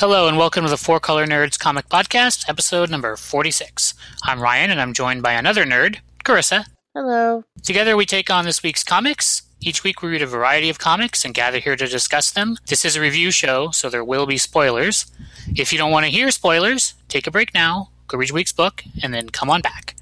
Hello and welcome to the Four Color Nerds Comic Podcast, episode number 46. I'm Ryan and I'm joined by another nerd, Carissa. Hello. Together we take on this week's comics. Each week we read a variety of comics and gather here to discuss them. This is a review show, so there will be spoilers. If you don't want to hear spoilers, take a break now, go read your week's book, and then come on back.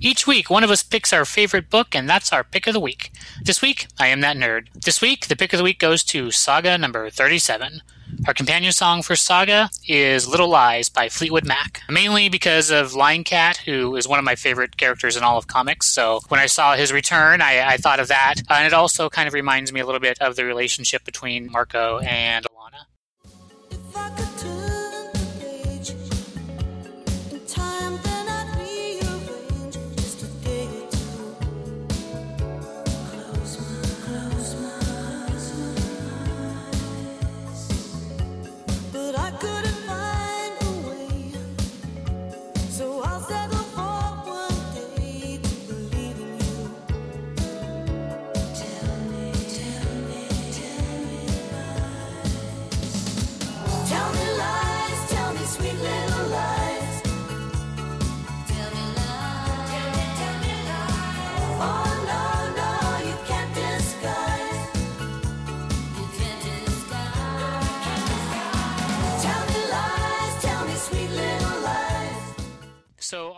Each week, one of us picks our favorite book, and that's our pick of the week. This week, I am that nerd. This week, the pick of the week goes to Saga number 37. Our companion song for Saga is Little Lies by Fleetwood Mac, mainly because of Lion Cat, who is one of my favorite characters in all of comics. So when I saw his return, I, I thought of that. Uh, and it also kind of reminds me a little bit of the relationship between Marko and Alana.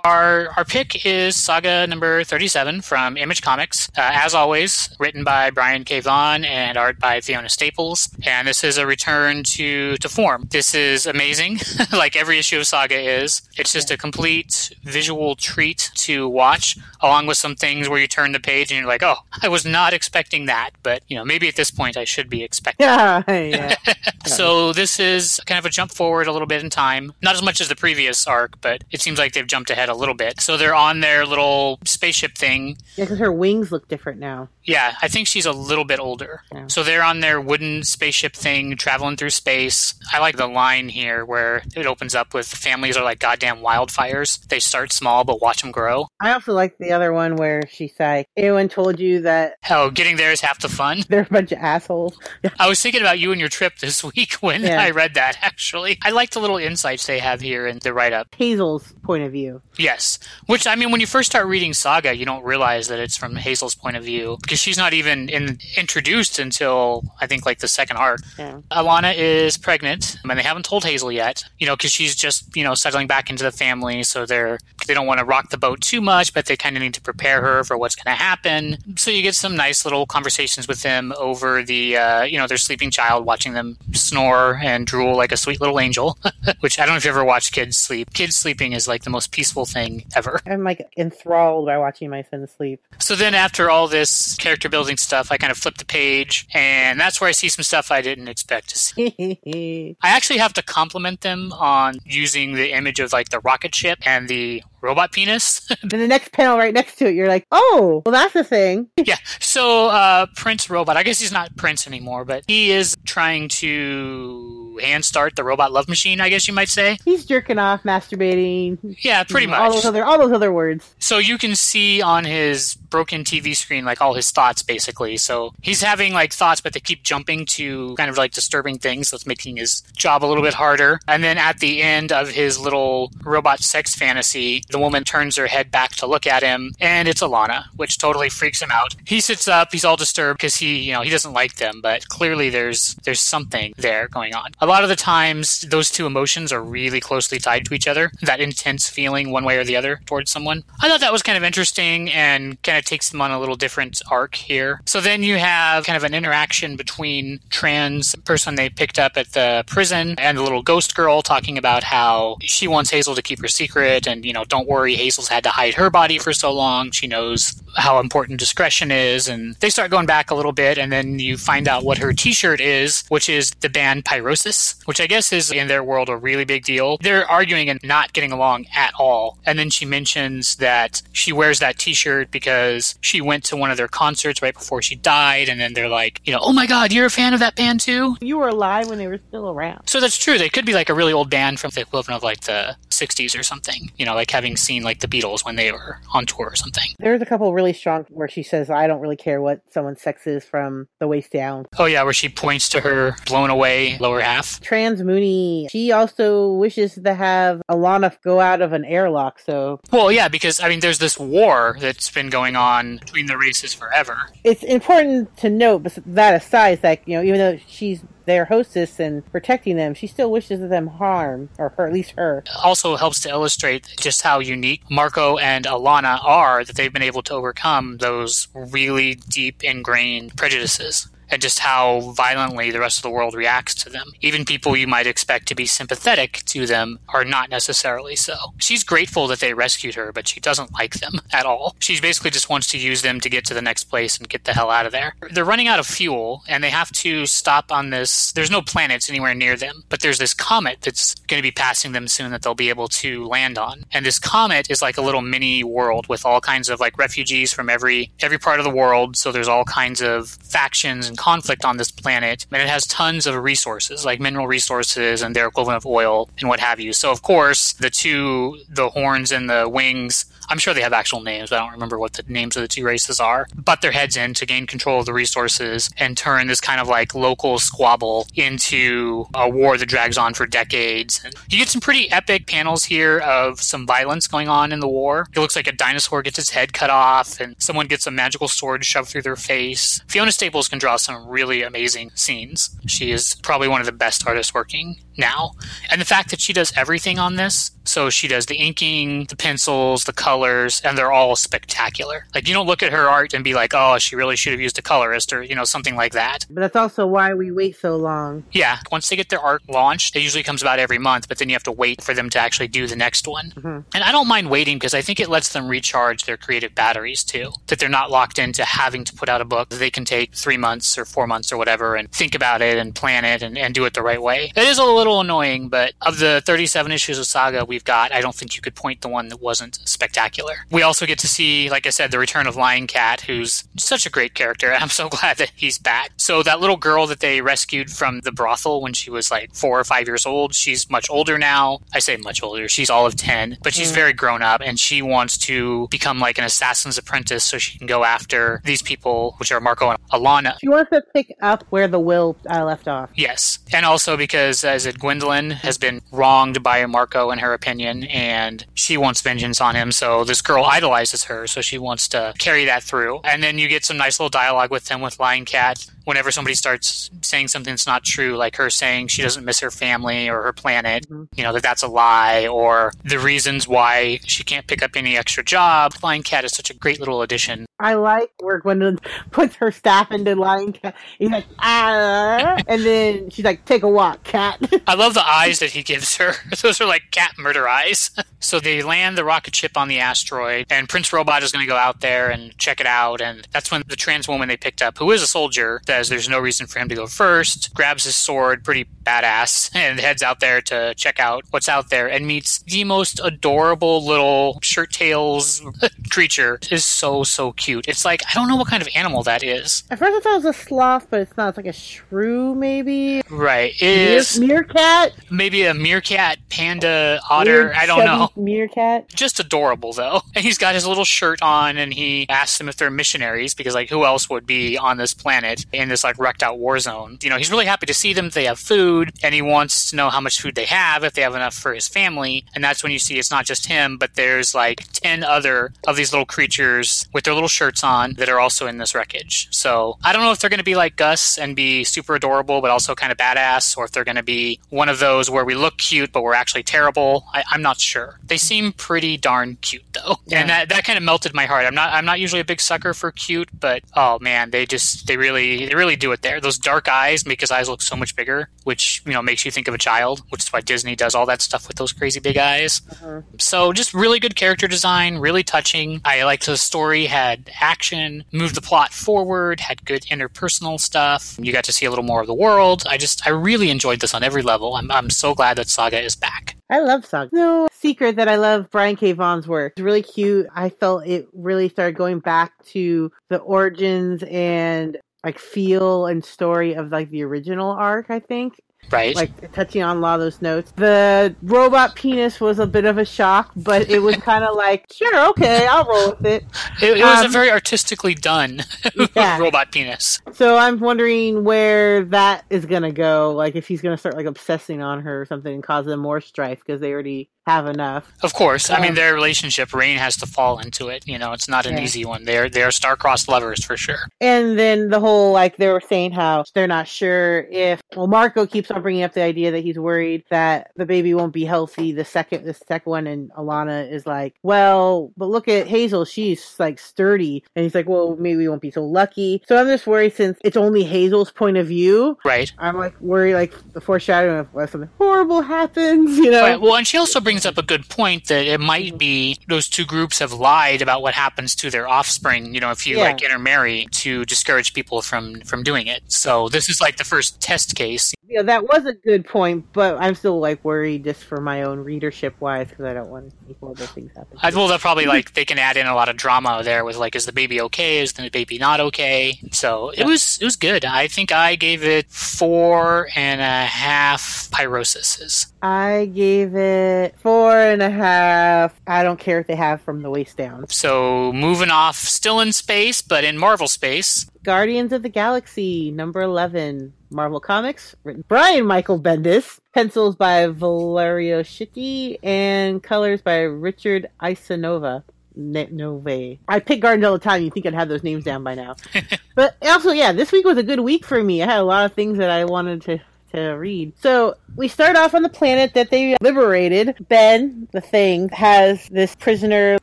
Our our pick is Saga number 37 from Image Comics. Uh, as always, written by Brian K. Vaughan and art by Fiona Staples. And this is a return to, to form. This is amazing, like every issue of Saga is. It's just a complete visual treat to watch, along with some things where you turn the page and you're like, oh, I was not expecting that. But, you know, maybe at this point I should be expecting Yeah, yeah. so this is kind of a jump forward a little bit in time. Not as much as the previous arc, but it seems like they've jumped ahead a little bit. So they're on their little spaceship thing. Yeah, because her wings look different now. Yeah, I think she's a little bit older. Yeah. So they're on their wooden spaceship thing, traveling through space. I like the line here where it opens up with families are like goddamn wildfires. They start small, but watch them grow. I also like the other one where she's like, anyone told you that Oh, getting there is half the fun. they're a bunch of assholes? I was thinking about you and your trip this week when Yeah. I read that, actually. I like the little insights they have here in the write up. Hazel's point of view. Yes. Which, I mean, when you first start reading Saga, you don't realize that it's from Hazel's point of view because she's not even in, introduced until, I think, like the second arc. Yeah. Alana is pregnant, and they haven't told Hazel yet, you know, because she's just, you know, settling back into the family, so they're, they don't want to rock the boat too much, but they kind of need to prepare her for what's going to happen. So you get some nice little conversations with them over the, uh, you know, their sleeping child, watching them snore and drool like a sweet little angel, which I don't know if you ever watched kids sleep. Kids sleeping is like the most peaceful thing ever. I'm like enthralled by watching my son sleep. So then, after all this character building stuff, I kind of flip the page, and that's where I see some stuff I didn't expect to see. I actually have to compliment them on using the image of like the rocket ship and the robot penis. and the next panel right next to it, you're like, oh, well, that's a thing. yeah. So uh, Prince Robot, I guess he's not Prince anymore, but he is trying to hand start the robot love machine. I guess you might say. He's jerking off, masturbating. Yeah, pretty much. All those other, all those other words. So you can see on his broken TV screen like all his thoughts basically. So he's having like thoughts, but they keep jumping to kind of like disturbing things. So it's making his job a little bit harder. And then at the end of his little robot sex fantasy, the woman turns her head back to look at him, and it's Alana, which totally freaks him out. He sits up, he's all disturbed because he, you know, he doesn't like them, but clearly there's there's something there going on. A lot of the times, those two emotions are really closely tied to each other. That intense feeling, one way or the other, towards someone. I thought that was kind of interesting and kind of takes them on a little different arc here. So then you have kind of an interaction between trans person they picked up at the prison and the little ghost girl talking about how she wants Hazel to keep her secret and, you know, don't worry, Hazel's had to hide her body for so long. She knows how important discretion is. And they start going back a little bit, and then you find out what her t shirt is, which is the band Pyrosis, which I guess is in their world a really big deal. They're arguing and not getting along at all. And then she mentions that she wears that t shirt because she went to one of their concerts right before she died. And then they're like, you know, oh my God, you're a fan of that band too? You were alive when they were still around. So that's true. They could be like a really old band from the equivalent of like the 60s or something. You know, like having seen like the Beatles when they were on tour or something. There's a couple really strong where she says, I don't really care what someone's sex is from the waist down. Oh yeah, where she points to her blown away lower half. Trans Mooney, she also wishes to have Alana go out of an airlock, so Well, yeah, because I mean, there's this war that's been going on between the races forever. it's important to note that aside that, you know, even though she's their hostess and protecting them, she still wishes them harm, or her, at least her. also helps to illustrate just how unique Marko and Alana are that they've been able to overcome those really deep ingrained prejudices and just how violently the rest of the world reacts to them. Even people you might expect to be sympathetic to them are not necessarily so. She's grateful that they rescued her, but she doesn't like them at all. She basically just wants to use them to get to the next place and get the hell out of there. They're running out of fuel and they have to stop on this. There's no planets anywhere near them, but there's this comet that's going to be passing them soon that they'll be able to land on. And this comet is like a little mini world with all kinds of like refugees from every every part of the world. So there's all kinds of factions and conflict on this planet, and it has tons of resources like mineral resources and their equivalent of oil and what have you. So of course the two the horns and the wings I'm sure they have actual names, but I don't remember what the names of the two races are. Butt their heads in to gain control of the resources and turn this kind of like local squabble into a war that drags on for decades. You get some pretty epic panels here of some violence going on in the war. It looks like a dinosaur gets its head cut off and someone gets a magical sword shoved through their face. Fiona Staples can draw some really amazing scenes. She is probably one of the best artists working now. And the fact that she does everything on this, so she does the inking, the pencils, the colors, and they're all spectacular. Like you don't look at her art and be like, "Oh, she really should have used a colorist," or you know something like that. But that's also why we wait so long. Yeah, once they get their art launched, it usually comes about every month, but then you have to wait for them to actually do the next one. Mm-hmm. And I don't mind waiting because I think it lets them recharge their creative batteries too. That they're not locked into having to put out a book. That they can take three months or four months or whatever and think about it and plan it and, and do it the right way. It is a little annoying, but of the 37 issues of Saga we've got, I don't think you could point the one that wasn't spectacular. We also get to see, like I said, the return of Lion Cat, who's such a great character. I'm so glad that he's back. So that little girl that they rescued from the brothel when she was like four or five years old, she's much older now. I say much older. She's all of 10, but she's very grown up and she wants to become like an assassin's apprentice so she can go after these people, which are Marko and Alana. She wants to pick up where the will uh, left off. Yes. And also because, as it Gwendolyn has been wronged by Marko in her opinion, and she wants vengeance on him. So this girl idolizes her, so she wants to carry that through. And then you get some nice little dialogue with them with Lion Cat. Whenever somebody starts saying something that's not true, like her saying she doesn't miss her family or her planet, you know, that that's a lie, or the reasons why she can't pick up any extra job. Lion Cat is such a great little addition. I like where Gwendolyn puts her staff into Lion Cat. He's like, ah, and then she's like, take a walk, cat. I love the eyes that he gives her. Those are like cat murder eyes. so they land the rocket ship on the asteroid, and Prince Robot is going to go out there and check it out. And that's when the trans woman they picked up, who is a soldier, says there's no reason for him to go first, grabs his sword, pretty badass, and heads out there to check out what's out there and meets the most adorable little shirt tails creature. It is so, so cute. It's like, I don't know what kind of animal that is. At first I thought it was a sloth, but it's not. It's like a shrew, maybe. Right. It is meerkat. maybe a meerkat, panda, otter. Weird, I don't know. Meerkat. just adorable though. And he's got his little shirt on and he asks them if they're missionaries because like who else would be on this planet in this like wrecked out war zone. You know, he's really happy to see them. They have food and he wants to know how much food they have, if they have enough for his family. And that's when you see it's not just him, but there's like 10 other of these little creatures with their little shirts on that are also in this wreckage. So I don't know if they're going to be like Gus and be super adorable, but also kind of badass, or if they're going to be one of those where we look cute, but we're actually terrible. I, I'm not sure. They seem pretty darn cute though. And that, that kind of melted my heart. I'm not, I'm not usually a big sucker for cute, but oh man, they just, they really, they really do it there. Those dark eyes make his eyes look so much bigger, which, you know, makes you think of a child, which is why Disney does all that stuff with those crazy big eyes. Uh-huh. So just really good character design, really touching. I liked the story, had action, moved the plot forward, had good interpersonal stuff. You got to see a little more of the world. I just, I really enjoyed this on every level. I'm, I'm so glad that Saga is back. I love Saga. No secret that I love Brian K. Vaughan's work. It's really cute. I felt it really started going back to the origins and like feel and story of like the original arc, I think. Right. like touching on a lot of those notes. The robot penis was a bit of a shock, but it was kind of like, sure, okay, I'll roll with it. it, it was a um, very artistically done Yeah. robot penis. So I'm wondering where that is gonna go. Like if he's gonna start like obsessing on her or something and cause them more strife because they already have enough. Of course. I mean, Um, their relationship, Rain has to fall into it. You know, it's not an Yeah. easy one. They're they're star-crossed lovers for sure. And then the whole like they were saying how they're not sure if well Marko keeps on bringing up the idea that he's worried that the baby won't be healthy. The second the second one and Alana is like, well, but look at Hazel, she's like sturdy, and he's like, well, maybe we won't be so lucky. So I'm just worried since it's only Hazel's point of view. Right. I'm like worried like the foreshadowing of what something horrible happens, you know. Right. Well, and she also brings up a good point that it might mm-hmm. be those two groups have lied about what happens to their offspring. You know, if you Yeah. like intermarry to discourage people from from doing it. So this is like the first test case. know, that was a good point, but I'm still like worried just for my own readership wise because I don't want any horrible things happen. I well, they'll probably like they can add in a lot of drama there with like, is the baby okay? Is the baby not okay? So it was it was good. I think I gave it four and a half pyrosises. I gave it four and a half. I don't care if they have from the waist down. So moving off, still in space, but in Marvel space. Guardians of the Galaxy, number 11. Marvel Comics, written Brian Michael Bendis, pencils by Valerio Schiti, and colors by Richard Isanova. Ne- Nove. I pick Guardians all the time. You think I'd have those names down by now. but also, yeah, this week was a good week for me. I had a lot of things that I wanted to to read. So we start off on the planet that they liberated. Ben, the thing, has this prisoner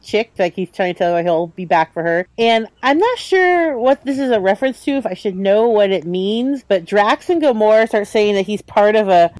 chick, like he's trying to tell her he'll be back for her. And I'm not sure what this is a reference to, if I should know what it means, but Drax and Gamora start saying that he's part of a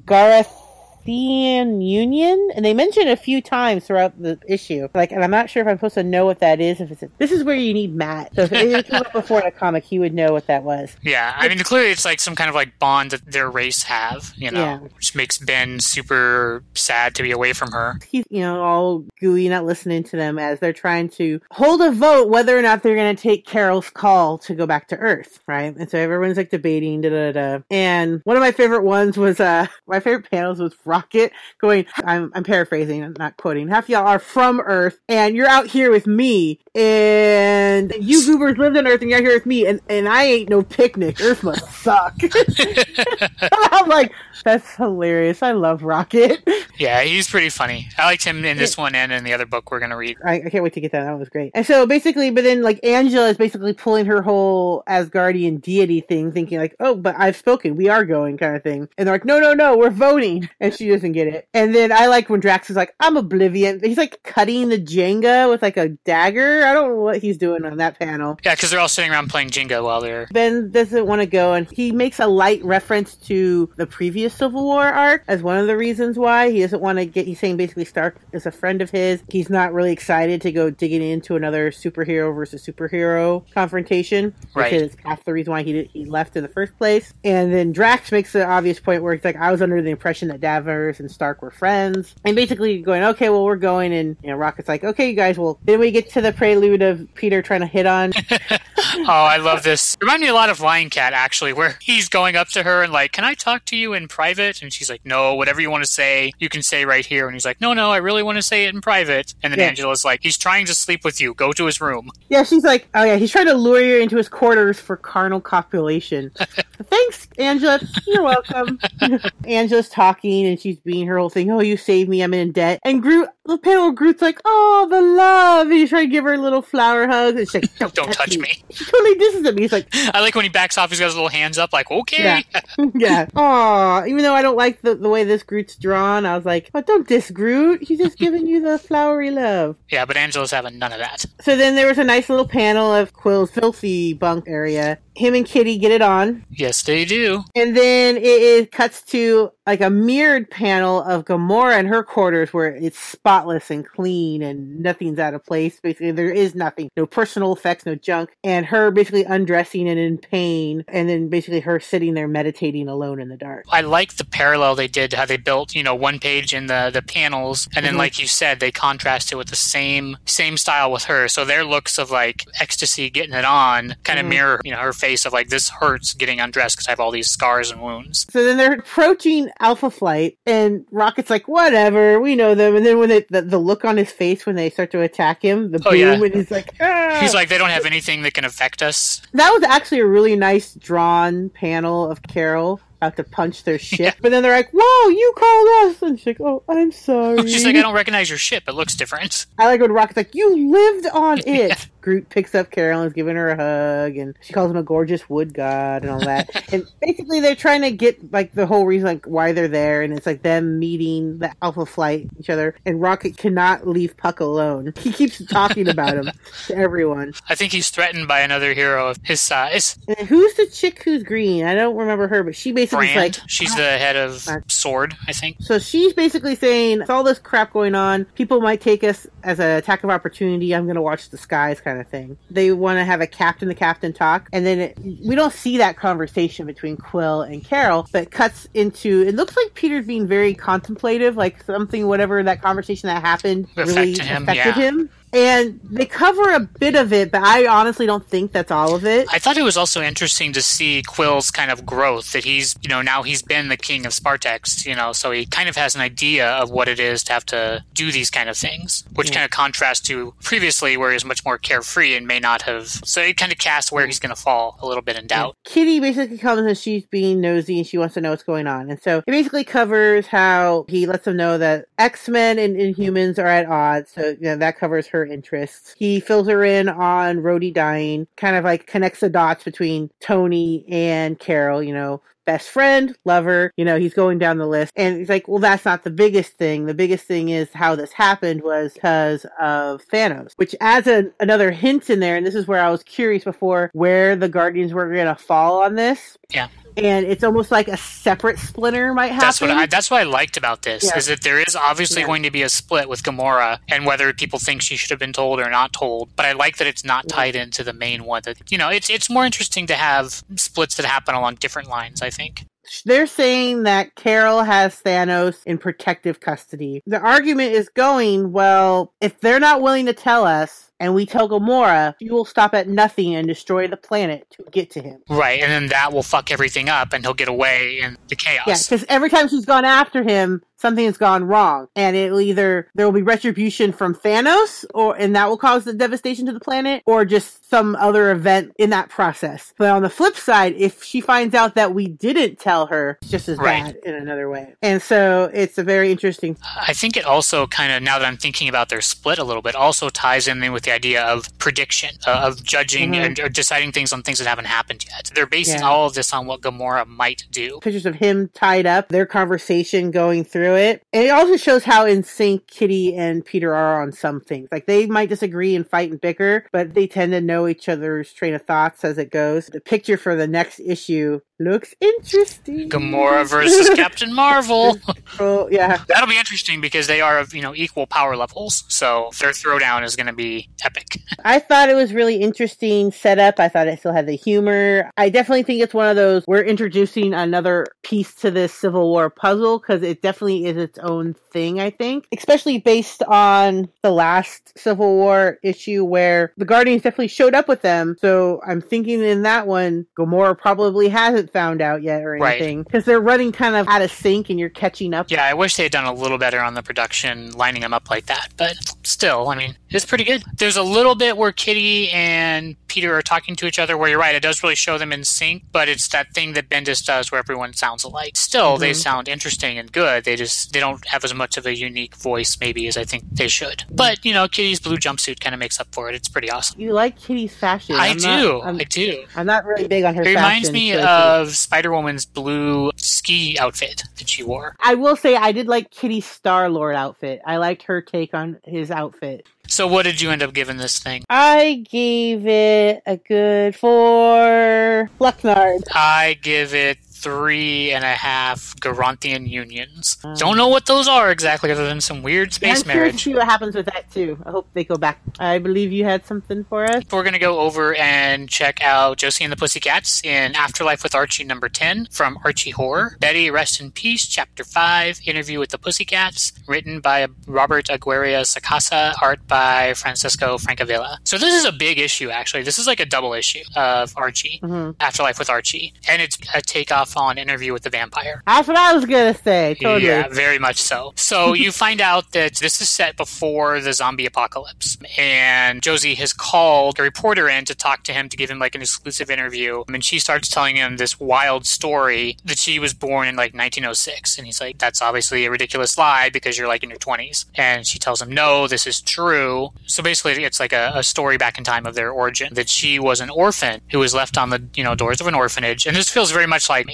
Garathian Union, and they mention a few times throughout the issue. Like, and I'm not sure if I'm supposed to know what that is. If it's this is where you need Matt. So if it came up before in a comic, he would know what that was. Yeah, I mean, clearly it's like some kind of like bond that their race have, you know, Yeah. which makes Ben super sad to be away from her. he's you know all gooey, not listening to them as they're trying to hold a vote whether or not they're going to take Carol's call to go back to Earth, right? And so everyone's like debating, da da da. And one of my favorite ones was uh my favorite panels was Rocket going. I'm I'm paraphrasing, I'm not quoting. Half y'all are from Earth, and you're out here with me, and you goobers lived on Earth, and you're out here with me, and and I ain't no picnic. Earth must suck. I'm like, that's hilarious. I love Rocket. Yeah, he's pretty funny. I liked him in this one and in the other book we're going to read. I, I can't wait to get that. That was great. And so basically, but then like Angela is basically pulling her whole Asgardian deity thing, thinking like, oh, but I've spoken, we are going, kind of thing. And they're like, no, no, no, we're voting, and she doesn't get it. And then I like when Drax is like, I'm oblivion. He's like cutting the Jenga with like a dagger. I don't know what he's doing on that panel. Yeah, because they're all sitting around playing Jenga while they're. Ben doesn't want to go, and he makes a light reference to the previous Civil War arc as one of the reasons why he doesn't want to get. He's saying basically Stark is a friend of his. He's not really excited to go digging into another superhero versus superhero confrontation, Right. Because it's half the reason why he did, he left in the first place. And then Drax makes the obvious point where he's like, "I was under the impression that And Stark were friends," and basically going, "Okay, well, we're going." And you know, Rocket's like, "Okay, you guys, well." Then we get to the prelude of Peter trying to hit on Oh, I love this. Remind me a lot of Lion Cat, actually, where he's going up to her and like, "Can I talk to you in private?" And she's like, "No, whatever you want to say, you can say right here." And he's like, "No, no, I really want to say it in private." And then Yeah. Angela's like, "He's trying to sleep with you. Go to his room." Yeah, she's like, oh yeah, he's trying to lure you into his quarters for carnal copulation. Thanks, Angela. You're welcome. Angela's talking and she's being her whole thing. Oh, you saved me. I'm in debt. And Groot, the panel Groot's like, oh, the love. And he's trying to give her a little flower hugs. And she's like, don't, Don't touch me. She totally disses him. He's like, I like when he backs off. He's got his little hands up, like, "Okay." Yeah. yeah. Aw, even though I don't like the, the way this Groot's drawn, I was like, oh, don't diss Groot. He's just giving you the flowery love. Yeah, but Angela's having none of that. So then there was a nice little panel of Quill's filthy bunk area. Him and Kitty get it on. Yes, they do. And then it, it cuts to like a mirrored panel of Gamora and her quarters where it's spotless and clean and nothing's out of place. Basically, there is nothing. No personal effects, no junk. And her basically undressing and in pain. And then basically her sitting there meditating alone in the dark. I like the parallel they did, how they built, you know, one page in the the panels, and then, Mhm. like you said, they contrasted with the same same style with her. So their looks of like ecstasy, getting it on, kind of Mhm. mirror, you know, her face of like this hurts getting undressed because I have all these scars and wounds. So then they're approaching Alpha Flight, and Rocket's like, "Whatever, we know them." And then when they, the, the look on his face when they start to attack him, the Oh, boom, yeah. and he's like, ah. He's like, they don't have anything that can affect us. That was actually a really nice drawn panel of Carol to punch their ship. But then they're like, Whoa, you called us! And she's like, Oh, I'm sorry. She's like, I don't recognize your ship. It looks different. I like when Rocket's like, You lived on it! Groot picks up Carol and is giving her a hug, and she calls him a gorgeous wood god and all that. and basically, they're trying to get like the whole reason like why they're there, and it's like them meeting the Alpha Flight each other. And Rocket cannot leave Puck alone. He keeps talking about him to everyone. I think he's threatened by another hero of his size. And who's the chick who's green? I don't remember her, but she basically Brand. like, She's the head of Sword, I think. So she's basically saying, with all this crap going on, people might take us as an attack of opportunity. I'm going to watch the skies kind of thing. They want to have a captain to captain talk. And then it, we don't see that conversation between Quill and Carol, but cuts into, it looks like Peter's being very contemplative, like something, whatever that conversation that happened really Affected him, affected yeah. him. And they cover a bit of it, but I honestly don't think that's all of it. I thought it was also interesting to see Quill's kind of growth that he's, you know, now he's been the king of Spartax, you know, so he kind of has an idea of what it is to have to do these kind of things, which Yeah. kind of contrasts to previously where he's much more carefree and may not have. So it kind of casts where he's going to fall a little bit in doubt. Kitty basically comes and she's being nosy and she wants to know what's going on. And so it basically covers how he lets them know that X Men and Inhumans are at odds. So you know, that covers her interests. He fills her in on Rhodey dying, kind of like connects the dots between Tony and Carol, you know. Best friend, lover, you know, he's going down the list. And he's like, well, that's not the biggest thing. The biggest thing is how this happened was because of Thanos, which adds a, another hint in there. And this is where I was curious before where the Guardians were going to fall on this. Yeah. And it's almost like a separate splinter might happen. That's what I, that's what I liked about this Yeah. is that there is obviously Yeah. going to be a split with Gamora and whether people think she should have been told or not told. But I like that it's not tied into the main one. That you know, it's it's more interesting to have splits that happen along different lines. I think. They're saying that Carol has Thanos in protective custody. The argument is going, well, if they're not willing to tell us and we tell Gamora, you will stop at nothing and destroy the planet to get to him. Right, and then that will fuck everything up, and he'll get away in the chaos. Yeah, because every time she's gone after him, something has gone wrong, and it'll either there will be retribution from Thanos, or and that will cause the devastation to the planet, or just some other event in that process. But on the flip side, if she finds out that we didn't tell her, it's just as Right. bad in another way. And so it's a very interesting. I think it also kind of, now that I'm thinking about their split a little bit, also ties in with the idea of prediction, uh, of judging Mhm. and or deciding things on things that haven't happened yet. They're basing Yeah. all of this on what Gamora might do. Pictures of him tied up, their conversation going through it. And it also shows how in sync Kitty and Peter are on some things. Like they might disagree and fight and bicker, but they tend to know each other's train of thoughts as it goes. The picture for the next issue looks interesting. Gamora versus Captain Marvel. Oh, yeah. That'll be interesting because they are of you know equal power levels, so their throwdown is going to be epic. I thought it was really interesting setup. I thought it still had the humor. I definitely think it's one of those we're introducing another piece to this Civil War puzzle because it definitely is its own thing, I think. Especially based on the last Civil War issue where the Guardians definitely showed up with them. So I'm thinking in that one, Gamora probably hasn't found out yet or anything. Because they're running kind of out of sync and you're catching up. Yeah, I wish they had done a little better on the production, lining them up like that. But still, I mean, it's pretty good. There's a little bit where Kitty and Peter are talking to each other, where you're right, it does really show them in sync. But it's that thing that Bendis does, where everyone sounds alike. Still, they Mhm. sound interesting and good. They just they don't have as much of a unique voice, maybe, as I think they should. But you know, Kitty's blue jumpsuit kind of makes up for it. It's pretty awesome. You like Kitty's fashion. I I'm do. Not, I'm, do. I'm not really big on her It reminds fashion me choices. of Spider Woman's blue ski outfit that she wore. I will say I did like Kitty's Star Lord outfit. I liked her take on his outfit. So, what did you end up giving this thing? I gave it a good four Flucknard. I give it three and a half Garanthian unions. Don't know what those are exactly, other than some weird I'm space curious to see what happens with that too. I hope they go back. I believe you had something for us. We're going to go over and check out Josie and the Pussycats in Afterlife with Archie number 10 from Archie Horror. Betty, Rest in Peace, Chapter 5, Interview with the Pussycats, written by Robert Aguirre Sacasa, art by Francisco Francavilla. So this is a big issue, actually. This is like a double issue of Archie, Mhm. Afterlife with Archie. And it's a takeoff on Interview with the Vampire. That's what I was gonna say. Totally. Yeah, very much so. So you find out that this is set before the zombie apocalypse, and Josie has called a reporter in to talk to him to give him like an exclusive interview, and she starts telling him this wild story that she was born in like 1906, and he's like, "That's obviously a ridiculous lie because you're like in your 20s," and she tells him, "No, this is true." So basically, it's like a, a story back in time of their origin that she was an orphan who was left on the you know doors of an orphanage, and this feels very much like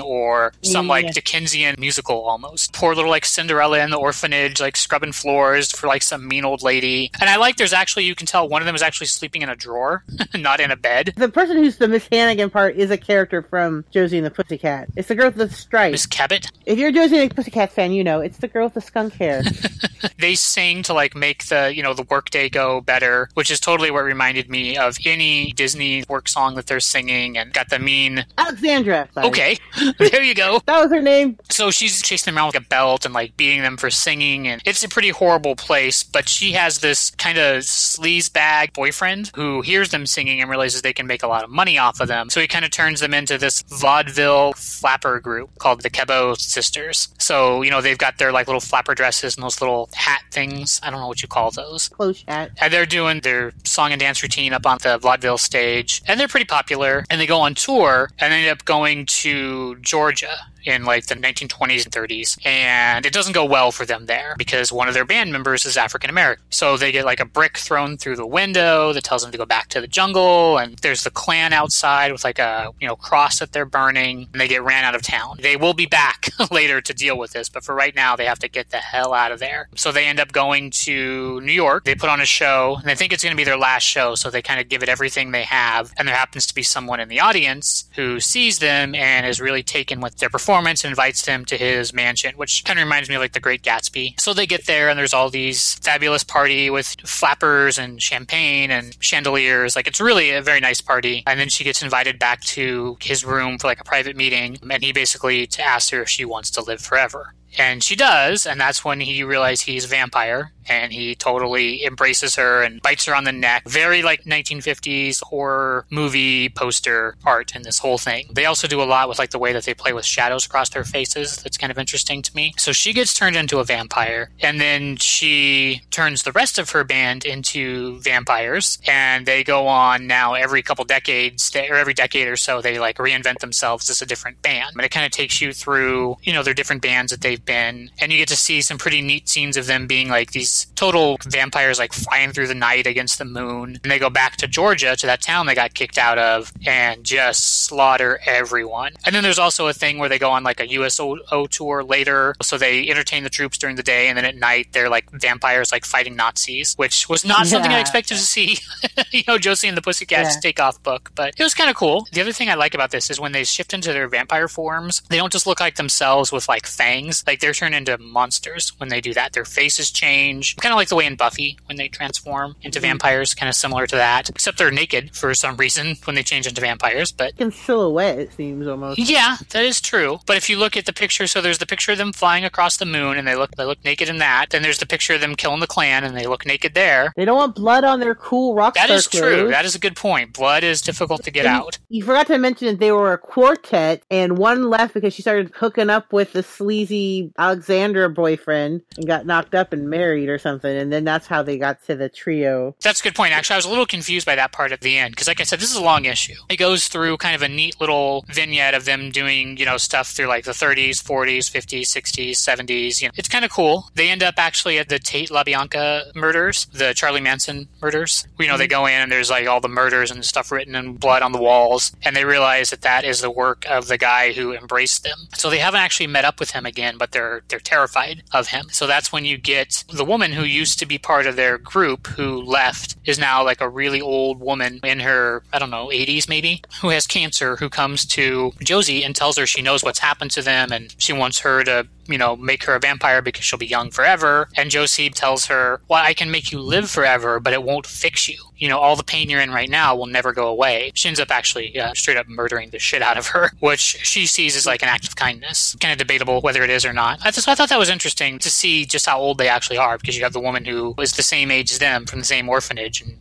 Or some like Dickensian musical almost. Poor little like Cinderella in the orphanage, like scrubbing floors for like some mean old lady. And I like there's actually you can tell one of them is actually sleeping in a drawer, not in a bed. The person who's the Miss Hannigan part is a character from Josie and the Pussycat. It's the girl with the stripes. Miss Cabot. If you're a Josie and the Pussycat fan, you know it's the girl with the skunk hair. They sing to like make the you know the workday go better, which is totally what reminded me of any Disney work song that they're singing and got the mean. Alexandra. sorry. Okay, there you go. That was her name. So she's chasing them around with a belt and like beating them for singing, and it's a pretty horrible place. But she has this kind of sleaze bag boyfriend who hears them singing and realizes they can make a lot of money off of them. So he kind of turns them into this vaudeville flapper group called the Cabot Sisters. So you know they've got their like little flapper dresses and those little hat things. I don't know what you call those. Cloche hat. And they're doing their song and dance routine up on the vaudeville stage. And they're pretty popular. And they go on tour and they end up going to Georgia in like the 1920s and 30s. And it doesn't go well for them there because one of their band members is African American. So they get like a brick thrown through the window that tells them to go back to the jungle. And there's the Klan outside with like a, you know, cross that they're burning. And they get ran out of town. They will be back later to deal with this. But for right now, they have to get the hell out of there. So they end up going to New York. They put on a show, and they think it's going to be their last show, so they kind of give it everything they have. And there happens to be someone in the audience who sees them and is really taken with their performance and invites them to his mansion, which kind of reminds me of like the Great Gatsby. So they get there, and there's all these fabulous party with flappers and champagne and chandeliers. Like it's really a very nice party. And then she gets invited back to his room for like a private meeting, and he basically to ask her if she wants to live forever. And she does, and that's when he realizes he's a vampire, and he totally embraces her and bites her on the neck. Very like 1950s horror movie poster art in this whole thing. They also do a lot with like the way that they play with shadows across their faces. That's kind of interesting to me. So she gets turned into a vampire, and then she turns the rest of her band into vampires, and they go on now every couple decades, or every decade or so, they like reinvent themselves as a different band. But it kind of takes you through, you know, their different bands that they've been, and you get to see some pretty neat scenes of them being like these total vampires, like flying through the night against the moon. And they go back to Georgia, to that town they got kicked out of, and just slaughter everyone. And then there's also a thing where they go on like a USO tour later, so they entertain the troops during the day, and then at night they're like vampires, like fighting Nazis, which was not something I expected to see. you know, Josie and the Pussycats Yeah. takeoff book, but it was kind of cool. The other thing I like about this is when they shift into their vampire forms, they don't just look like themselves with like fangs. Like they're turned into monsters when they do that. Their faces change, kind of like the way in Buffy when they transform into mm-hmm. vampires, kind of similar to that. Except they're naked for some reason when they change into vampires. But In silhouette, it seems almost. yeah, that is true. But if you look at the picture, so there's the picture of them flying across the moon, and they look they look naked in that. Then there's the picture of them killing the clan, and they look naked there. They don't want blood on their cool rock That is star true. clothes. That is a good point. Blood is difficult to get And out. You forgot to mention that they were a quartet, and one left because she started hooking up with the sleazy Alexandra boyfriend and got knocked up and married or something, and then that's how they got to the trio. That's a good point. Actually, I was a little confused by that part at the end because, like I said, this is a long issue. It goes through kind of a neat little vignette of them doing, you know, stuff through like the 30s, 40s, 50s, 60s, 70s. You know, it's kind of cool. They end up actually at the Tate LaBianca murders, the Charlie Manson murders. You know, they mhm. go in and there's like all the murders and stuff written in blood on the walls, and they realize that that is the work of the guy who embraced them. So they haven't actually met up with him again, but they're they're terrified of him. So that's when you get the woman who used to be part of their group who left is now like a really old woman in her I don't know 80s maybe who has cancer who comes to Josie and tells her she knows what's happened to them and she wants her to you know, make her a vampire because she'll be young forever. And Josie tells her, Well, I can make you live forever, but it won't fix you. You know, all the pain you're in right now will never go away. She ends up actually uh, straight up murdering the shit out of her, which she sees as like an act of kindness. Kind of debatable whether it is or not. I, just, I thought that was interesting to see just how old they actually are because you have the woman who is the same age as them from the same orphanage and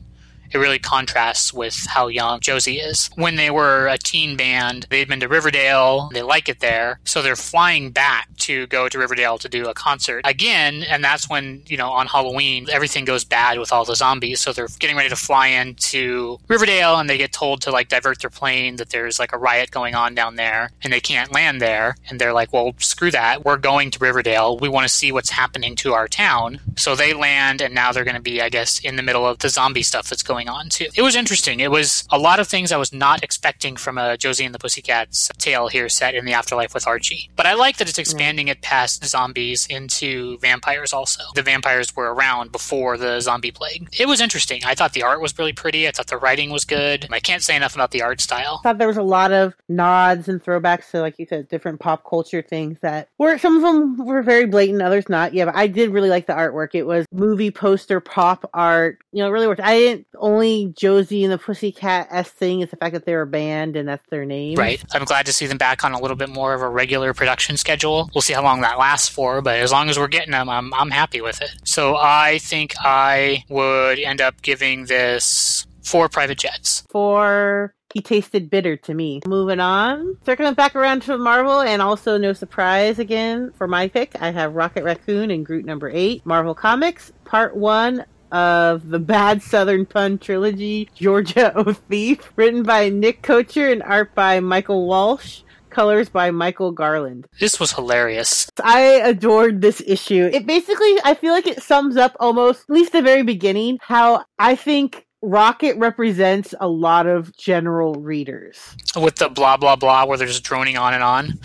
it really contrasts with how young Josie is. When they were a teen band, they'd been to Riverdale, they like it there, so they're flying back to go to Riverdale to do a concert again, and that's when, you know, on Halloween, everything goes bad with all the zombies, so they're getting ready to fly into Riverdale and they get told to like divert their plane that there's like a riot going on down there and they can't land there, and they're like, well, screw that, we're going to Riverdale, we want to see what's happening to our town. So they land and now they're going to be, I guess, in the middle of the zombie stuff that's going on too. It was interesting. It was a lot of things I was not expecting from a Josie and the Pussycats tale here set in the afterlife with Archie. But I like that it's expanding it past zombies into vampires also. The vampires were around before the zombie plague. It was interesting. I thought the art was really pretty. I thought the writing was good. I can't say enough about the art style. thought there was a lot of nods and throwbacks to, like you said, different pop culture things that were some of them were very blatant, others not. Yeah, but I did really like the artwork. It was movie poster pop art. You know, it really worked. I didn't only Josie and the Pussycat S thing is the fact that they're a band and that's their name. Right. I'm glad to see them back on a little bit more of a regular production schedule. We'll see how long that lasts for, but as long as we're getting them, I'm, I'm happy with it. So I think I would end up giving this four private jets. For he tasted bitter to me. Moving on, circling back around to Marvel, and also no surprise again for my pick. I have Rocket Raccoon and Groot number eight. Marvel Comics, Part One of the Bad Southern Pun trilogy, Georgia O Thief, written by Nick Kocher and art by Michael Walsh. Colors by Michael Garland. This was hilarious. I adored this issue. It basically, I feel like it sums up almost, at least the very beginning, how I think Rocket represents a lot of general readers. With the blah, blah, blah, where they're just droning on and on.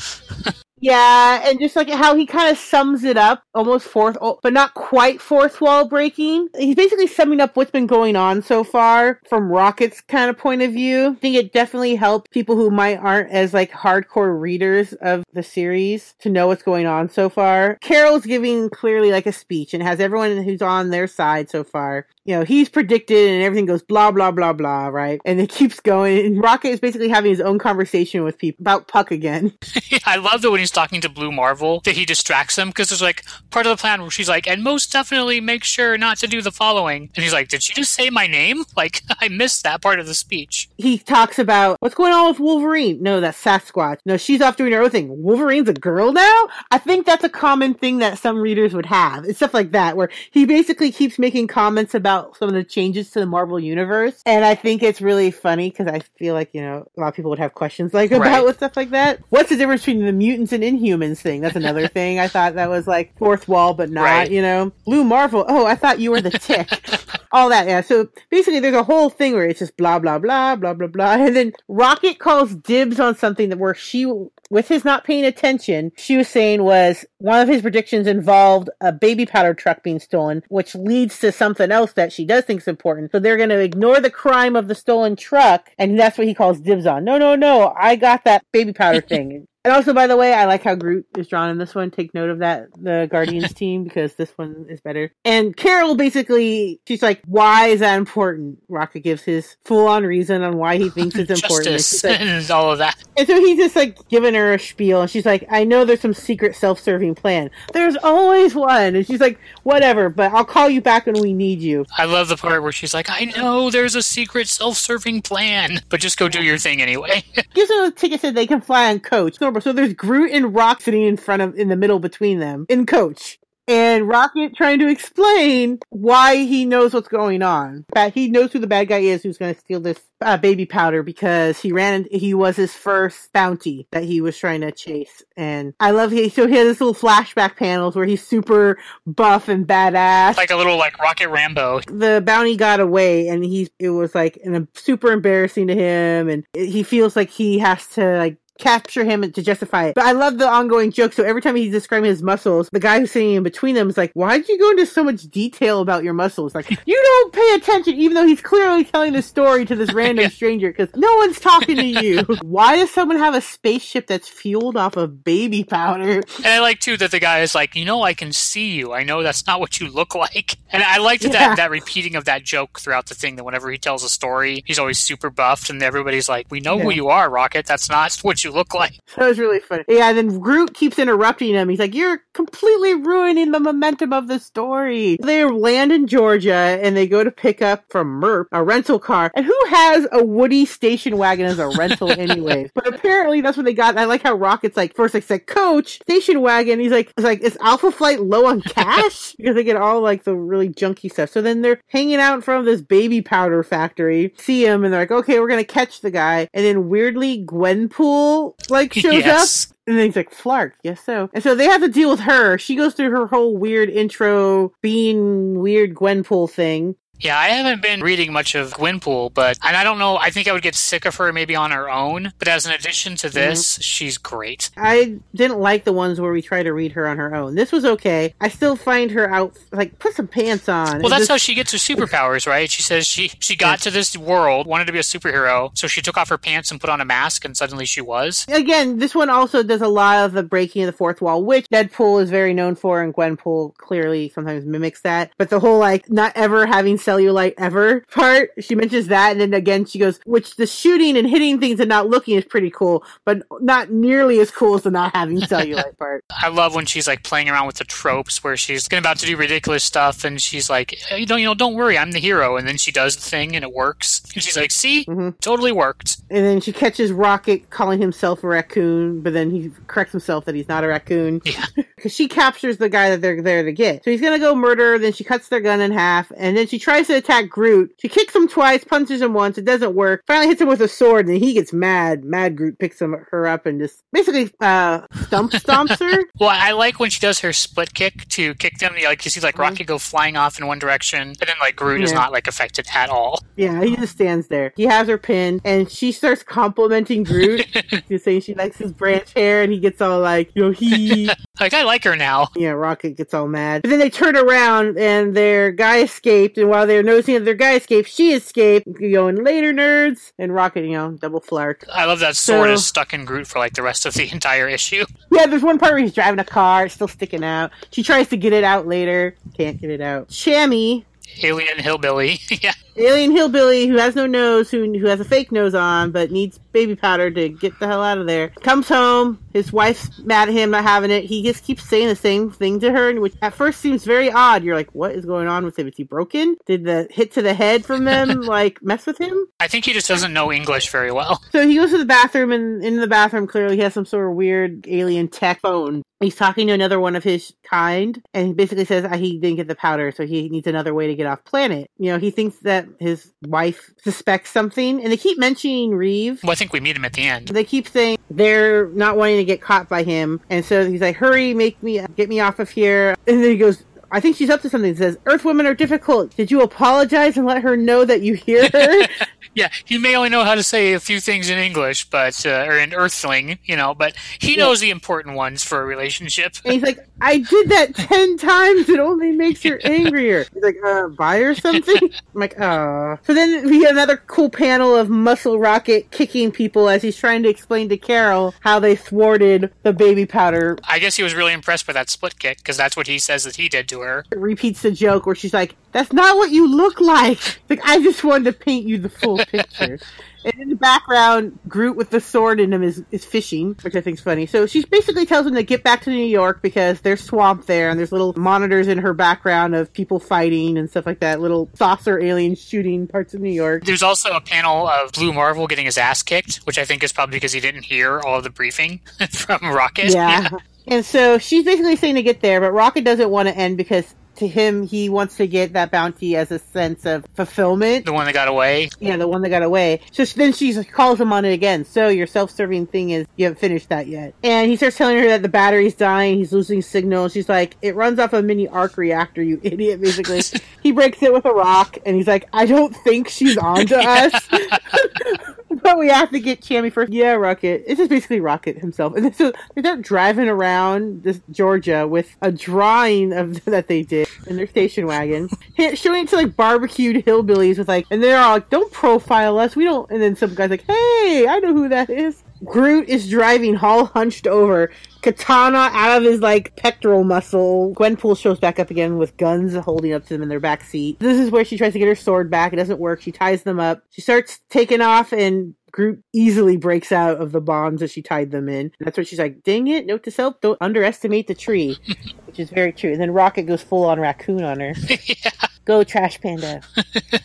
Yeah, and just like how he kind of sums it up, almost fourth, but not quite fourth wall breaking. He's basically summing up what's been going on so far from Rocket's kind of point of view. I think it definitely helped people who might aren't as like hardcore readers of the series to know what's going on so far. Carol's giving clearly like a speech and has everyone who's on their side so far. You know, he's predicted and everything goes blah blah blah blah, right? And it keeps going. And Rocket is basically having his own conversation with people about Puck again. I love that when he's talking to Blue Marvel that he distracts him because there's like part of the plan where she's like, and most definitely make sure not to do the following. And he's like, did she just say my name? Like, I missed that part of the speech. he talks about what's going on with Wolverine. No, that's Sasquatch. No, she's off doing her own thing. Wolverine's a girl now? I think that's a common thing that some readers would have. It's stuff like that, where he basically keeps making comments about some of the changes to the Marvel Universe. And I think it's really funny because I feel like, you know, a lot of people would have questions like about Right. with stuff like that. What's the difference between the mutants and inhumans thing? That's another thing. I thought that was like fourth wall, but not, Right. you know? Blue Marvel. Oh, I thought you were the tick all that, yeah. So basically, there's a whole thing where it's just blah blah blah blah blah blah, and then Rocket calls dibs on something that where she, with his not paying attention, she was saying was one of his predictions involved a baby powder truck being stolen, which leads to something else that she does think is important. So they're going to ignore the crime of the stolen truck, and that's what he calls dibs on. No, no, no, I got that baby powder thing. And also, by the way, I like how Groot is drawn in this one. Take note of that, the Guardians team, because this one is better. And Carol basically, she's like, why is that important? Rocket gives his full on reason on why he thinks it's important. And, Justice she's like- and all of that. and so he's just like giving her a spiel, and she's like, I know there's some secret self serving plan. There's always one. And she's like, whatever, but I'll call you back when we need you. I love the part where she's like, I know there's a secret self serving plan, but just go do your thing anyway. Gives them a ticket so they can fly on coach. So so there's Groot and Rock sitting in front of, in the middle between them, in coach. And Rocket trying to explain why he knows what's going on. That he knows who the bad guy is who's going to steal this uh, baby powder because he ran, he was his first bounty that he was trying to chase. And I love he, so he has this little flashback panels where he's super buff and badass like a little like Rocket Rambo. the bounty got away and he it was like an, super embarrassing to him and he feels like he has to like capture him to justify it. But I love the ongoing joke. So every time he's describing his muscles, the guy who's sitting in between them is like, why did you go into so much detail about your muscles? Like, you don't pay attention, even though he's clearly telling the story to this random Yeah. stranger because no one's talking to you. why does someone have a spaceship that's fueled off of baby powder? And I like too that the guy is like, you know, I can see you. I know that's not what you look like. And I liked Yeah. that that repeating of that joke throughout the thing. That whenever he tells a story, he's always super buffed, and everybody's like, "We know who you are, Rocket. That's not what you look like." That was really funny. Yeah, and then Groot keeps interrupting him. He's like, You're completely ruining the momentum of the story. They land in Georgia and they go to pick up from Merp a rental car. And who has a Woody station wagon as a rental, anyways? but apparently that's what they got. I like how Rocket's like, first, like, said, Coach, station wagon. He's like, it's like, Is Alpha Flight low on cash? because they get all like the really junky stuff. So then they're hanging out in front of this baby powder factory, see him, and they're like, Okay, we're going to catch the guy. And then weirdly, Gwenpool like shows up. And then he's like, Flark, yes so. And so they have to deal with her. She goes through her whole weird intro, being weird Gwenpool thing. Yeah, I haven't been reading much of Gwenpool, but and I don't know. I think I would get sick of her maybe on her own. But as an addition to mm-hmm. this, she's great. I didn't like the ones where we try to read her on her own. This was okay. I still find her out, like, put some pants on. Well, that's how she gets her superpowers, right? She says she she got to this world, wanted to be a superhero, so she took off her pants and put on a mask, and suddenly she was. Again, this one also does a lot of the breaking of the fourth wall, which Deadpool is very known for, and Gwenpool clearly sometimes mimics that. But the whole like not ever having cellulite ever part, she mentions that, and then again she goes, which the shooting and hitting things and not looking is pretty cool, but not nearly as cool as the not having cellulite part. I love when she's like playing around with the tropes where she's about to do ridiculous stuff and she's like, "Hey, you know, you know, don't worry, I'm the hero. And then she does the thing and it works. And she's like, see, Mhm. totally worked. And then she catches Rocket calling himself a raccoon, but then he corrects himself that he's not a raccoon. Yeah. Because she captures the guy that they're there to get. So he's gonna go murder then she cuts their gun in half, and then she tries to attack Groot. She kicks him twice, punches him once, it doesn't work. Finally hits him with a sword, and he gets mad. Mad Groot picks him, her up and just basically uh stump stomps her. Well, I like when she does her split kick to kick them. You like you see like Rocket go flying off in one direction, and then like Groot is Mm-hmm. Not like affected at all. Yeah, he just stands there. He has her pinned, and she starts complimenting Groot. She's saying she likes his branch hair, and he gets all like, yo, he. Like I like her now. Yeah, Rocket gets all mad. But then they turn around and their guy escaped. And while they're noticing that their guy escaped, she escaped. Going later, nerds. And Rocket, you know, double flark. I love that sword So- is stuck in Groot for like the rest of the entire issue. Yeah, there's one part where he's driving a car, it's still sticking out. She tries to get it out later. Can't get it out. Shammy, Alien hillbilly. yeah. Alien hillbilly who has no nose, who, who has a fake nose on, but needs baby powder to get the hell out of there. Comes home, his wife's mad at him not having it. He just keeps saying the same thing to her, which at first seems very odd. You're like, what is going on with him? Is he broken? Did the hit to the head from them like mess with him? I think he just doesn't know English very well. So he goes to the bathroom, and in the bathroom, clearly he has some sort of weird alien tech phone. He's talking to another one of his kind, and he basically says he didn't get the powder, so he needs another way to get off planet. You know, he thinks that his wife suspects something, and they keep mentioning Reeve. Well, I think we meet him at the end. They keep saying they're not wanting to get caught by him, and so he's like, "Hurry, make me get me off of here." And then he goes. I think she's up to something. Says, Earth women are difficult. Did you apologize and let her know that you hear her? Yeah, he may only know how to say a few things in English, but uh, or in Earthling, you know, but he Yeah. knows the important ones for a relationship. And he's like, I did that ten times. It only makes her angrier. He's like, uh, buy her something? I'm like, ah. So then we get another cool panel of Muscle Rocket kicking people as he's trying to explain to Carol how they thwarted the baby powder. I guess he was really impressed by that split kick because that's what he says that he did to her. Repeats the joke where she's like, that's not what you look like. Like, I just wanted to paint you the full picture. And in the background, Groot with the sword in him is, is fishing, which I think is funny. So she basically tells him to get back to New York because there's swamp there and there's little monitors in her background of people fighting and stuff like that. Little saucer aliens shooting parts of New York. There's also a panel of Blue Marvel getting his ass kicked, which I think is probably because he didn't hear all of the briefing from Rocket. Yeah. And so she's basically saying to get there, but Rocket doesn't want to end because to him, he wants to get that bounty as a sense of fulfillment. The one that got away. Yeah, the one that got away. So then she calls him on it again. So your self-serving thing is you haven't finished that yet. And he starts telling her that the battery's dying. He's losing signal. She's like, "It runs off a mini arc reactor, you idiot!" Basically, he breaks it with a rock, and he's like, "I don't think she's on to us." but we have to get Chammy first. Yeah, Rocket. It's just basically Rocket himself. And so they're driving around this Georgia with a drawing of that they did in their station wagon, showing it to like barbecued hillbillies with like, and they're all like, "Don't profile us. We don't." And then some guy's like, "Hey, I know who that is." Groot is driving, all hunched over, katana out of his like pectoral muscle. Gwenpool shows back up again with guns holding up to them in their back seat. This is where she tries to get her sword back. It doesn't work. She ties them up. She starts taking off and Groot easily breaks out of the bonds that she tied them in. And that's where she's like, dang it, note to self, don't underestimate the tree. Which is very true. And then Rocket goes full on raccoon on her. Go Trash Panda.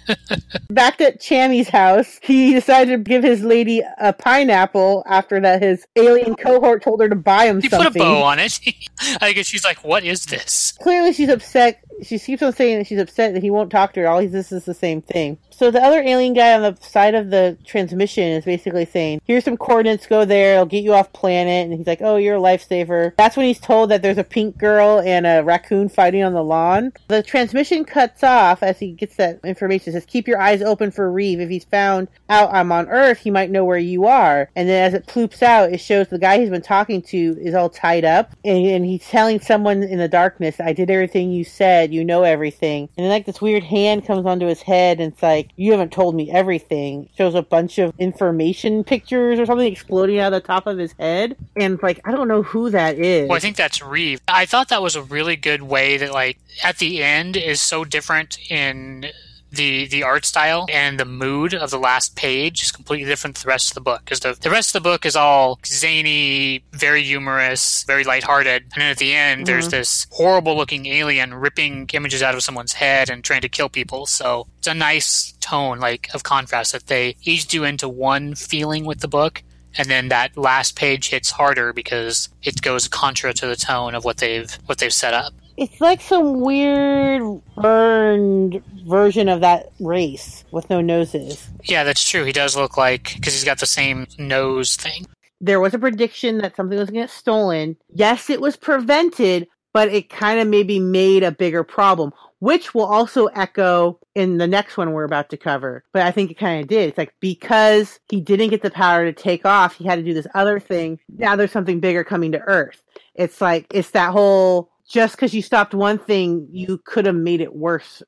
Back at Chammy's house, he decided to give his lady a pineapple after that his alien cohort told her to buy him He something. put a bow on it. I guess she's like, "What is this?" Clearly, she's upset. She keeps on saying that she's upset that he won't talk to her. All he this is the same thing. So the other alien guy on the side of the transmission is basically saying, "Here's some coordinates. Go there. It'll get you off planet." And he's like, "Oh, you're a lifesaver." That's when he's told that there's a pink girl and a raccoon fighting on the lawn. The transmission cuts off as he gets that information. It says, "Keep your eyes open for Reeve. If he's found out I'm on Earth, he might know where you are." And then as it ploops out, it shows the guy he's been talking to is all tied up, and, and he's telling someone in the darkness, "I did everything you said. You know everything." And then like this weird hand comes onto his head, and it's like, "You haven't told me everything." Shows a bunch of information pictures or something exploding out of the top of his head, and like I don't know who that is. Well, I think that's Reeve. I thought that was a really good way that, like, at the end is so different in the the art style and the mood of the last page is completely different to the rest of the book. Because the, the rest of the book is all zany very humorous very lighthearted. And then at the end there's mm-hmm. this horrible looking alien ripping images out of someone's head and trying to kill people. So it's a nice tone like of contrast that they each do into one feeling with the book and then that last page hits harder because it goes contra to the tone of what they've what they've set up. It's like some weird burned version of that race with no noses. Yeah, that's true. He does look like because he's got the same nose thing. There was a prediction that something was going to get stolen. Yes, it was prevented, but it kind of maybe made a bigger problem, which will also echo in the next one we're about to cover. But I think it kind of did. It's like because he didn't get the power to take off, he had to do this other thing. Now there's something bigger coming to Earth. It's like, it's that whole just because you stopped one thing, you could have made it worse.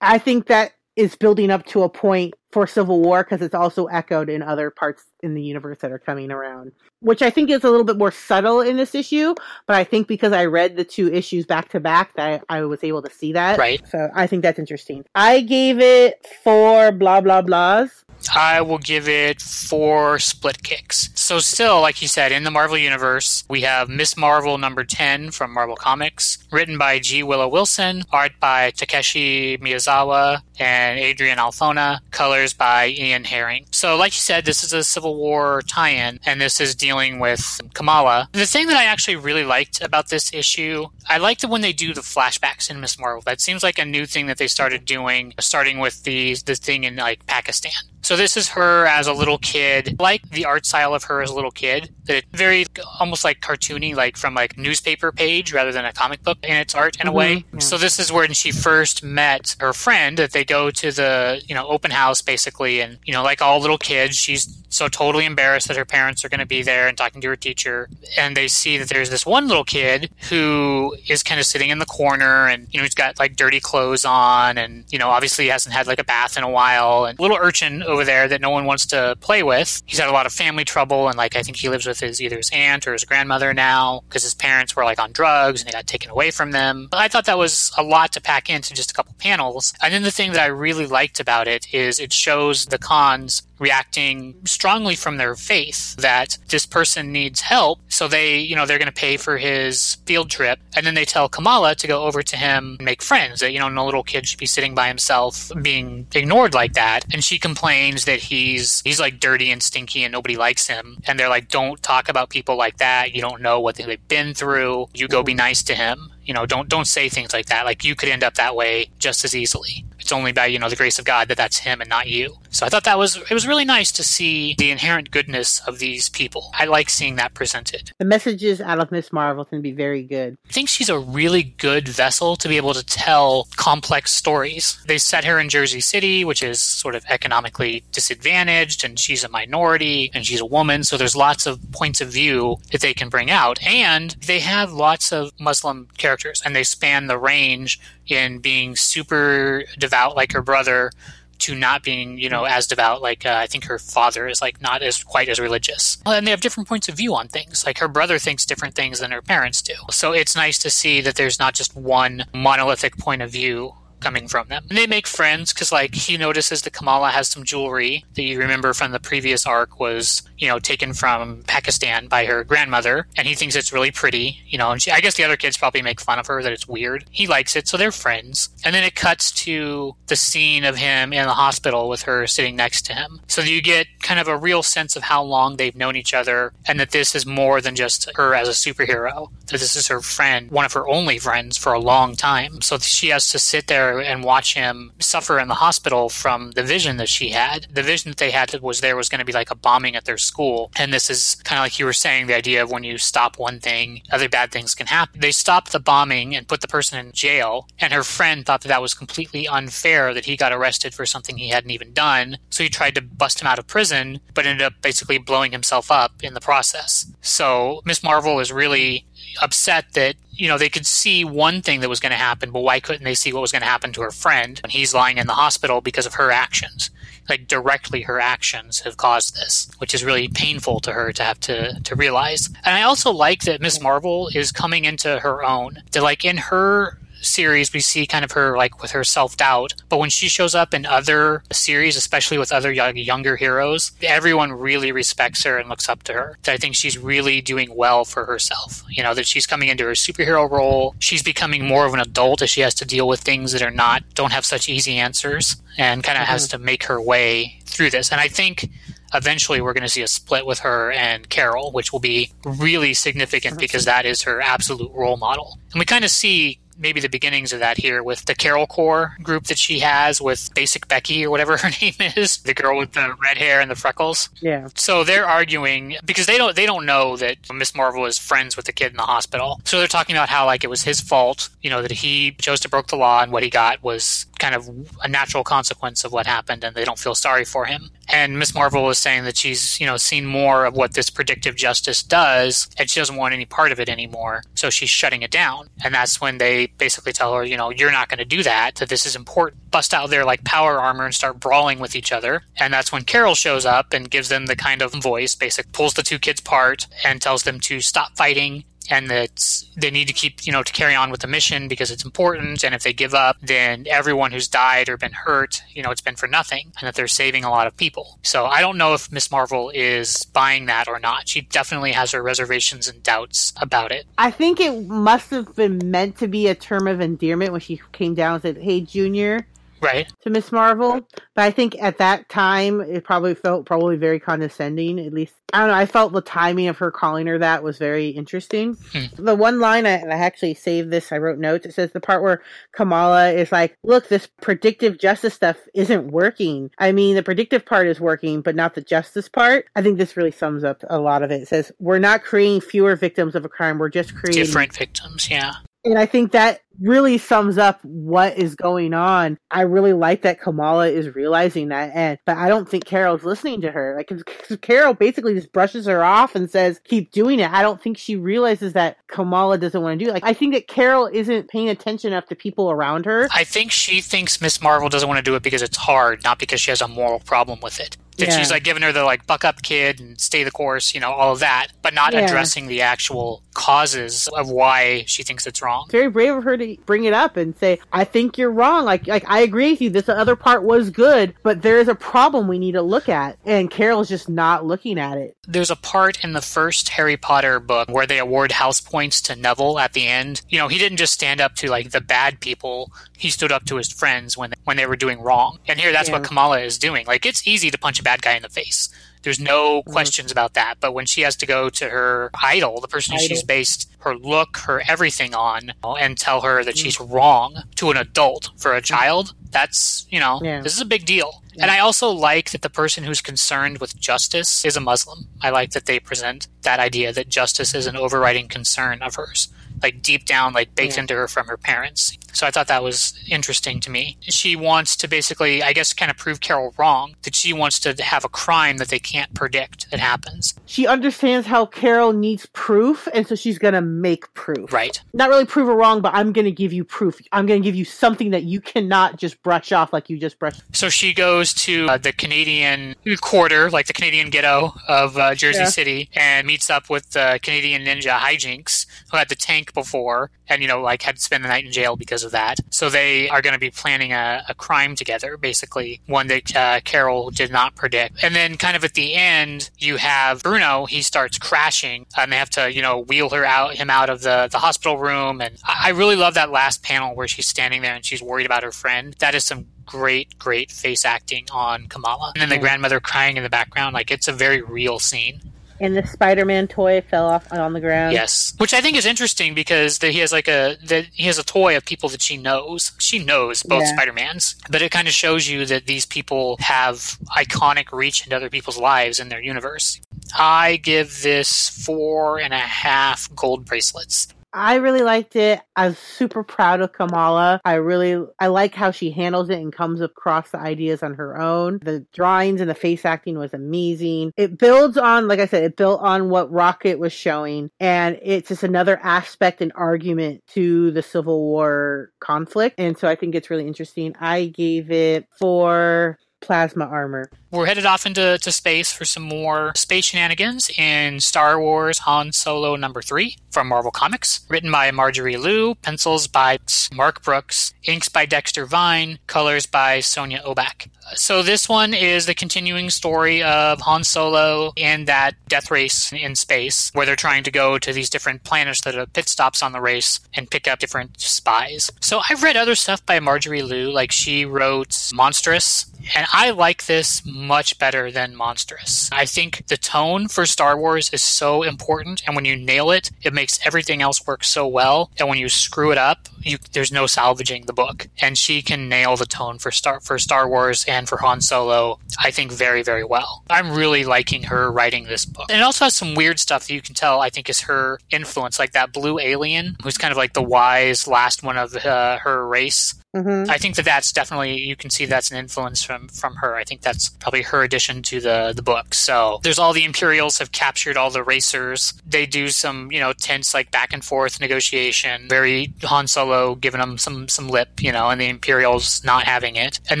I think that is building up to a point for Civil War because it's also echoed in other parts in the universe that are coming around, which I think is a little bit more subtle in this issue. But I think because I read the two issues back to back, that I, I was able to see that. Right. So I think that's interesting. I gave it four blah blah blahs. I will give it four split kicks. So, still, like you said, in the Marvel Universe, we have Miss Marvel number 10 from Marvel Comics, written by G. Willow Wilson, art by Takeshi Miyazawa and Adrian Alphona, colors by Ian Herring. So, like you said, this is a Civil War tie in, and this is dealing with Kamala. The thing that I actually really liked about this issue, I liked it when they do the flashbacks in Miss Marvel. That seems like a new thing that they started doing, starting with the, the thing in like Pakistan. So this is her as a little kid, like the art style of her as a little kid. That it's very almost like cartoony, like from like newspaper page rather than a comic book in its art in a way. yeah. So this is when she first met her friend. That they go to the you know open house basically, and you know like all little kids, she's so totally embarrassed that her parents are going to be there and talking to her teacher, and they see that there's this one little kid who is kind of sitting in the corner, and you know he's got like dirty clothes on, and you know obviously hasn't had like a bath in a while, and little urchin over there that no one wants to play with. He's had a lot of family trouble, and like I think he lives with his either his aunt or his grandmother now because his parents were like on drugs and they got taken away from them. I thought that was a lot to pack into just a couple panels. And then the thing that I really liked about it is it shows the cons reacting strongly from their faith that this person needs help. So they, you know, they're going to pay for his field trip. And then they tell Kamala to go over to him and make friends. That, you know, no little kid should be sitting by himself being ignored like that. And she complains that he's, he's like dirty and stinky and nobody likes him. And they're like, don't talk about people like that. You don't know what they've been through. You go be nice to him. You know, don't, don't say things like that. Like you could end up that way just as easily. It's only by you know the grace of God that that's him and not you. So I thought that was it was really nice to see the inherent goodness of these people. I like seeing that presented. The messages out of Miss Marvel can be very good. I think she's a really good vessel to be able to tell complex stories. They set her in Jersey City, which is sort of economically disadvantaged, and she's a minority and she's a woman, so there's lots of points of view that they can bring out. And they have lots of Muslim characters, and they span the range in being super devout like her brother to not being, you know, as devout. Like uh, I think her father is like not as quite as religious, and they have different points of view on things. Like her brother thinks different things than her parents do. So it's nice to see that there's not just one monolithic point of view coming from them. And they make friends because, like, he notices that Kamala has some jewelry that you remember from the previous arc was, you know, taken from Pakistan by her grandmother, and he thinks it's really pretty, you know. And she, I guess the other kids probably make fun of her that it's weird. He likes it, so they're friends. And then it cuts to the scene of him in the hospital with her sitting next to him. So you get kind of a real sense of how long they've known each other, and that this is more than just her as a superhero. That this is her friend, one of her only friends for a long time. So she has to sit there and watch him suffer in the hospital from the vision that she had. The vision that they had that was there was going to be like a bombing at their school. And this is kind of like you were saying the idea of when you stop one thing, other bad things can happen. They stopped the bombing and put the person in jail. And her friend thought that that was completely unfair that he got arrested for something he hadn't even done. So he tried to bust him out of prison, but ended up basically blowing himself up in the process. So Miss Marvel is really upset that you know they could see one thing that was going to happen but why couldn't they see what was going to happen to her friend when he's lying in the hospital because of her actions? Like directly her actions have caused this which is really painful to her to have to to realize. And i also like that miss marvel is coming into her own that like in her series we see kind of her like with her self-doubt. But when she shows up in other series especially with other young, younger heroes everyone really respects her and looks up to her. I think she's really doing well for herself. You know that she's coming into her superhero role. She's becoming more of an adult as she has to deal with things that are not don't have such easy answers and kind of mm-hmm. has to make her way through this. And i think eventually we're going to see a split with her and Carol, which will be really significant because that is her absolute role model. And we kind of see maybe the beginnings of that here with the Carol Corps group that she has with Basic Becky or whatever her name is, the girl with the red hair and the freckles. Yeah. So they're arguing because they don't they don't know that Miss Marvel is friends with the kid in the hospital. So they're talking about how like it was his fault, you know, that he chose to broke the law and what he got was kind of a natural consequence of what happened and they don't feel sorry for him. And Miss Marvel is saying that she's, you know, seen more of what this predictive justice does and she doesn't want any part of it anymore. So she's shutting it down. And that's when they basically tell her, you know, you're not going to do that, that this is important. Bust out their like power armor and start brawling with each other. And that's when Carol shows up and gives them the kind of voice, basic pulls the two kids apart and tells them to stop fighting and that they need to keep, you know, to carry on with the mission because it's important. And if they give up, then everyone who's died or been hurt, you know, it's been for nothing and that they're saving a lot of people. So I don't know if Miss Marvel is buying that or not. She definitely has her reservations and doubts about it. I think it must have been meant to be a term of endearment when she came down and said, Hey, Junior, right to Miss Marvel. But I think at that time it probably felt probably very condescending. At least I don't know. I felt the timing of her calling her that was very interesting. Hmm. The one line I, and I actually saved this. I wrote notes. It says the part where Kamala is like, "Look, this predictive justice stuff isn't working. I mean, the predictive part is working, but not the justice part." I think this really sums up a lot of it. It says we're not creating fewer victims of a crime. We're just creating Different victims, yeah. And I think that really sums up what is going on. I really like that Kamala is realizing that, and but I don't think Carol's listening to her. Like 'cause Carol basically just brushes her off and says, "Keep doing it." I don't think she realizes that Kamala doesn't want to do it. Like, I think that Carol isn't paying attention enough to people around her. I think she thinks Miss Marvel doesn't want to do it because it's hard, not because she has a moral problem with it. That Yeah. she's like giving her the like buck up kid and stay the course, you know, all of that, but not Yeah. addressing the actual causes of why she thinks it's wrong. Very brave of her to bring it up and say, "I think you're wrong." Like, like I agree with you. This other part was good, but there is a problem we need to look at, and Carol's just not looking at it. There's a part in the first Harry Potter book where they award house points to Neville at the end. You know, he didn't just stand up to like the bad people; he stood up to his friends when when they were doing wrong. And here, that's Yeah. what Kamala is doing. Like, it's easy to punch a bad guy in the face. There's no mm-hmm. questions about that. But when she has to go to her idol, the person Idol. she's based her look, her everything on, and tell her that mm-hmm. she's wrong to an adult for a mm-hmm. child, that's, you know, Yeah. this is a big deal. And I also like that the person who's concerned with justice is a Muslim. I like that they present that idea that justice is an overriding concern of hers, like deep down, like baked Yeah. into her from her parents. So I thought that was interesting to me. She wants to basically, I guess, kind of prove Carol wrong, that she wants to have a crime that they can't predict that happens. She understands how Carol needs proof, and so she's gonna make proof. Right. Not really prove her wrong, but I'm gonna give you proof. I'm gonna give you something that you cannot just brush off like you just brushed. So she goes to uh, the Canadian quarter, like the Canadian ghetto of uh, Jersey Yeah. City, and meets up with the Canadian ninja hijinks who had the tank before and, you know, like had to spend the night in jail because of that. So they are going to be planning a, a crime together, basically, one that uh, Carol did not predict. And then kind of at the end, you have Bruno, he starts crashing and they have to, you know, wheel her out, him out of the, the hospital room. And I I really love that last panel where she's standing there and she's worried about her friend. That is some great, great face acting on Kamala. And then the grandmother crying in the background, like it's a very real scene. And the Spider-Man toy fell off on the ground. Yes, which I think is interesting because that he has like a that he has a toy of people that she knows. She knows both Yeah. Spider Mans, but it kind of shows you that these people have iconic reach into other people's lives in their universe. I give this four and a half gold bracelets. I really liked it. I was super proud of Kamala. I really I like how she handles it and comes across the ideas on her own. The drawings and the face acting was amazing. It builds on, like I said, it built on what Rocket was showing, and it's just another aspect and argument to the Civil War conflict. And so I think it's really interesting. I gave it four plasma armor. We're headed off into to space for some more space shenanigans in Star Wars Han Solo number three from Marvel Comics. Written by Marjorie Liu, pencils by Mark Brooks, inks by Dexter Vines, colors by Sonia Oback. So this one is the continuing story of Han Solo and that death race in space, where they're trying to go to these different planets that are pit stops on the race and pick up different spies. So I've read other stuff by Marjorie Liu, like she wrote Monstress, and I like this much better than Monstress. I think the tone for Star Wars is so important, and when you nail it, it makes everything else work so well. And when you screw it up, you, there's no salvaging the book. And she can nail the tone for Star for Star Wars and for Han Solo. I think very very well. I'm really liking her writing this book. And it also has some weird stuff that you can tell. I think is her influence, like that blue alien, who's kind of like the wise last one of uh, her race. Mm-hmm. I think that that's definitely you can see that's an influence from from her. I think that's probably her addition to the the book. So there's all the Imperials have captured all the racers. They do some you know tense like back and forth negotiation. Very Han Solo giving them some some lip, you know, and the Imperials not having it. And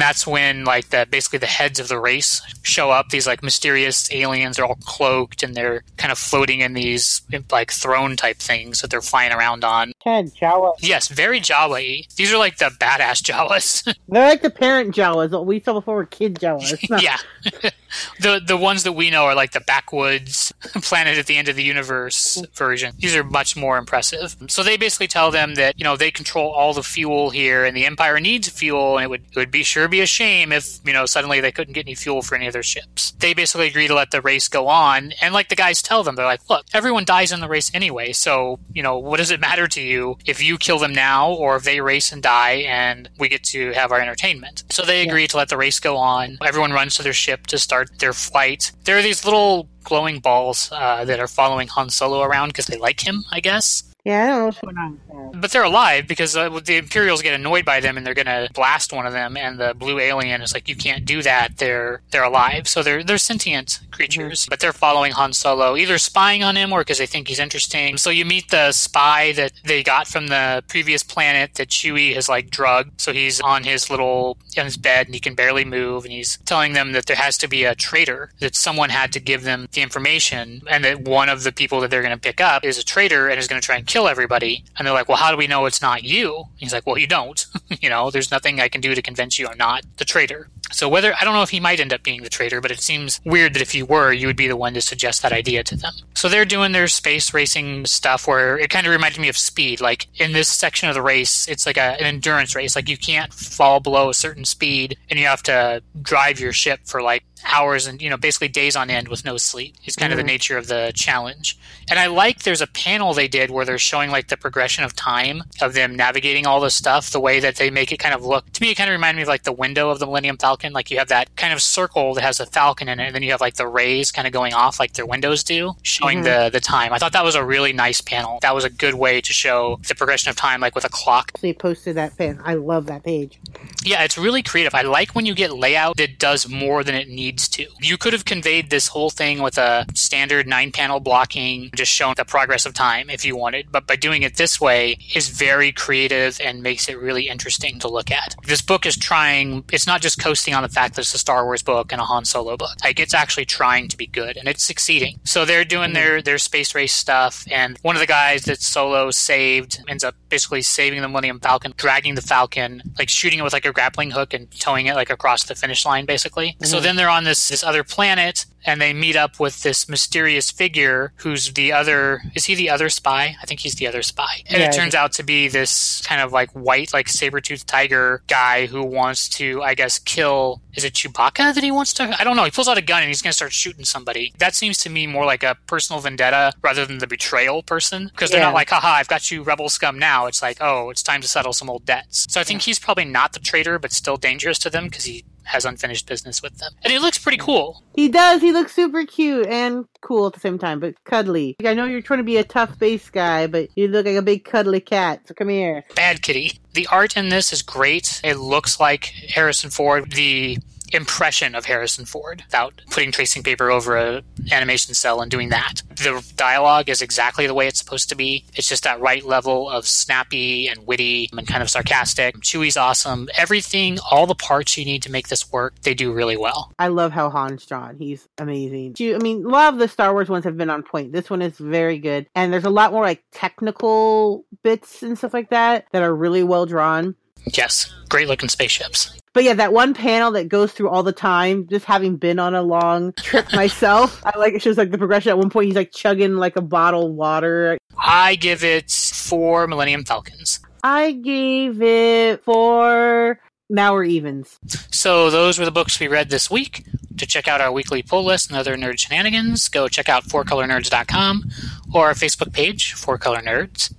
that's when like the basically the heads of the race show up. These like mysterious aliens are all cloaked and they're kind of floating in these like throne type things that they're flying around on. Ted, Jawa. Yes, very Jawa-y. These are like the badass Jawas. They're like the parent Jawas. What we saw before were kid Jawas. Yeah. the the ones that we know are like the backwoods planet at the end of the universe version. These are much more impressive. So they basically tell them that, you know, they control all the fuel here and the Empire needs fuel and it would it would be sure be a shame if, you know, suddenly they couldn't get any fuel for any of their ships. They basically agree to let the race go on and like the guys tell them, they're like, Look, everyone dies in the race anyway, so, you know, what does it matter to you if you kill them now or if they race and die and we get to have our entertainment. So they agree to let the race go on. Everyone runs to their ship to start their flight. There are these little glowing balls uh, that are following Han Solo around because they like him, I guess. Yeah, I don't know what's going on. with that. But they're alive because uh, the Imperials get annoyed by them and they're going to blast one of them. And the blue alien is like, "You can't do that. They're they're alive, so they're they're sentient creatures." But they're following Han Solo, either spying on him or because they think he's interesting. So you meet the spy that they got from the previous planet that Chewie has like drugged. So he's on his little on his bed and he can barely move, and he's telling them that there has to be a traitor. That someone had to give them the information, and that one of the people that they're going to pick up is a traitor and is going to try and kill everybody. And they're like, "Well, how do we know it's not you?" He's like, "Well, you don't. you know, there's nothing I can do to convince you I'm not the traitor." So whether I don't know if he might end up being the traitor, but it seems weird that if you were, you would be the one to suggest that idea to them. So they're doing their space racing stuff where it kind of reminded me of speed. Like in this section of the race, it's like a, an endurance race. Like you can't fall below a certain speed and you have to drive your ship for like hours and you know basically days on end with no sleep is kind of the mm-hmm. nature of the challenge and i like there's a panel they did where they're showing like the progression of time of them navigating all this stuff the way that they make it kind of look to me it kind of reminded me of like the window of the millennium falcon like you have that kind of circle that has a falcon in it and then you have like the rays kind of going off like their windows do showing mm-hmm. the the time i thought that was a really nice panel that was a good way to show the progression of time like with a clock They posted that pin. I love that page. Yeah, it's really creative. I like when you get layout that does more than it needs to. You could have conveyed this whole thing with a standard nine panel blocking, just showing the progress of time if you wanted. But by doing it this way is very creative and makes it really interesting to look at. This book is trying, it's not just coasting on the fact that it's a Star Wars book and a Han Solo book. Like it's actually trying to be good and it's succeeding. So they're doing mm. their, their space race stuff. And one of the guys that Solo saved ends up basically saving the Millennium Falcon, dragging the Falcon, like shooting it with like a grappling hook and towing it like across the finish line, basically. So mm-hmm. then they're on this this other planet and they meet up with this mysterious figure who's the other is he the other spy? I think he's the other spy. And Yeah, it turns out to be this kind of like white, like saber-toothed tiger guy who wants to, I guess, kill is it Chewbacca that he wants to? I don't know. He pulls out a gun and he's going to start shooting somebody. That seems to me more like a personal vendetta rather than the betrayal person. Because they're Yeah. not like, haha, I've got you rebel scum now. It's like, oh, it's time to settle some old debts. So I think he's probably not the traitor, but still dangerous to them because he has unfinished business with them. And he looks pretty cool. He does. He looks super cute and cool at the same time, but cuddly. I know you're trying to be a tough base guy, but you look like a big cuddly cat. So come here. Bad kitty. The art in this is great. It looks like Harrison Ford. The impression of Harrison Ford without putting tracing paper over a animation cell and doing that. The dialogue is exactly the way it's supposed to be. It's just that right level of snappy and witty and kind of sarcastic. Chewie's awesome. Everything, all the parts you need to make this work, they do really well. I love how Han's drawn. He's amazing. I mean, a lot of the Star Wars ones have been on point. This one is very good. And there's a lot more like technical bits and stuff like that that are really well drawn. Yes, great looking spaceships. But yeah, that one panel that goes through all the time, just having been on a long trip myself, I like it shows like the progression. At one point, he's like chugging like a bottle of water. I give it four Millennium Falcons. I gave it four. Now we're evens. So those were the books we read this week. To check out our weekly pull list and other nerd shenanigans, go check out fourcolornerds.com or our Facebook page, Four Color Nerds.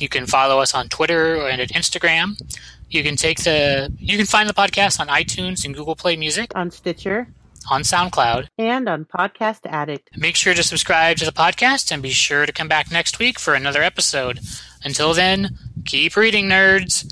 You can follow us on Twitter and at Instagram. You can take the you can find the podcast on iTunes and Google Play Music, On Stitcher on SoundCloud. and on Podcast Addict. Make sure to subscribe to the podcast and be sure to come back next week for another episode. Until then, keep reading, nerds.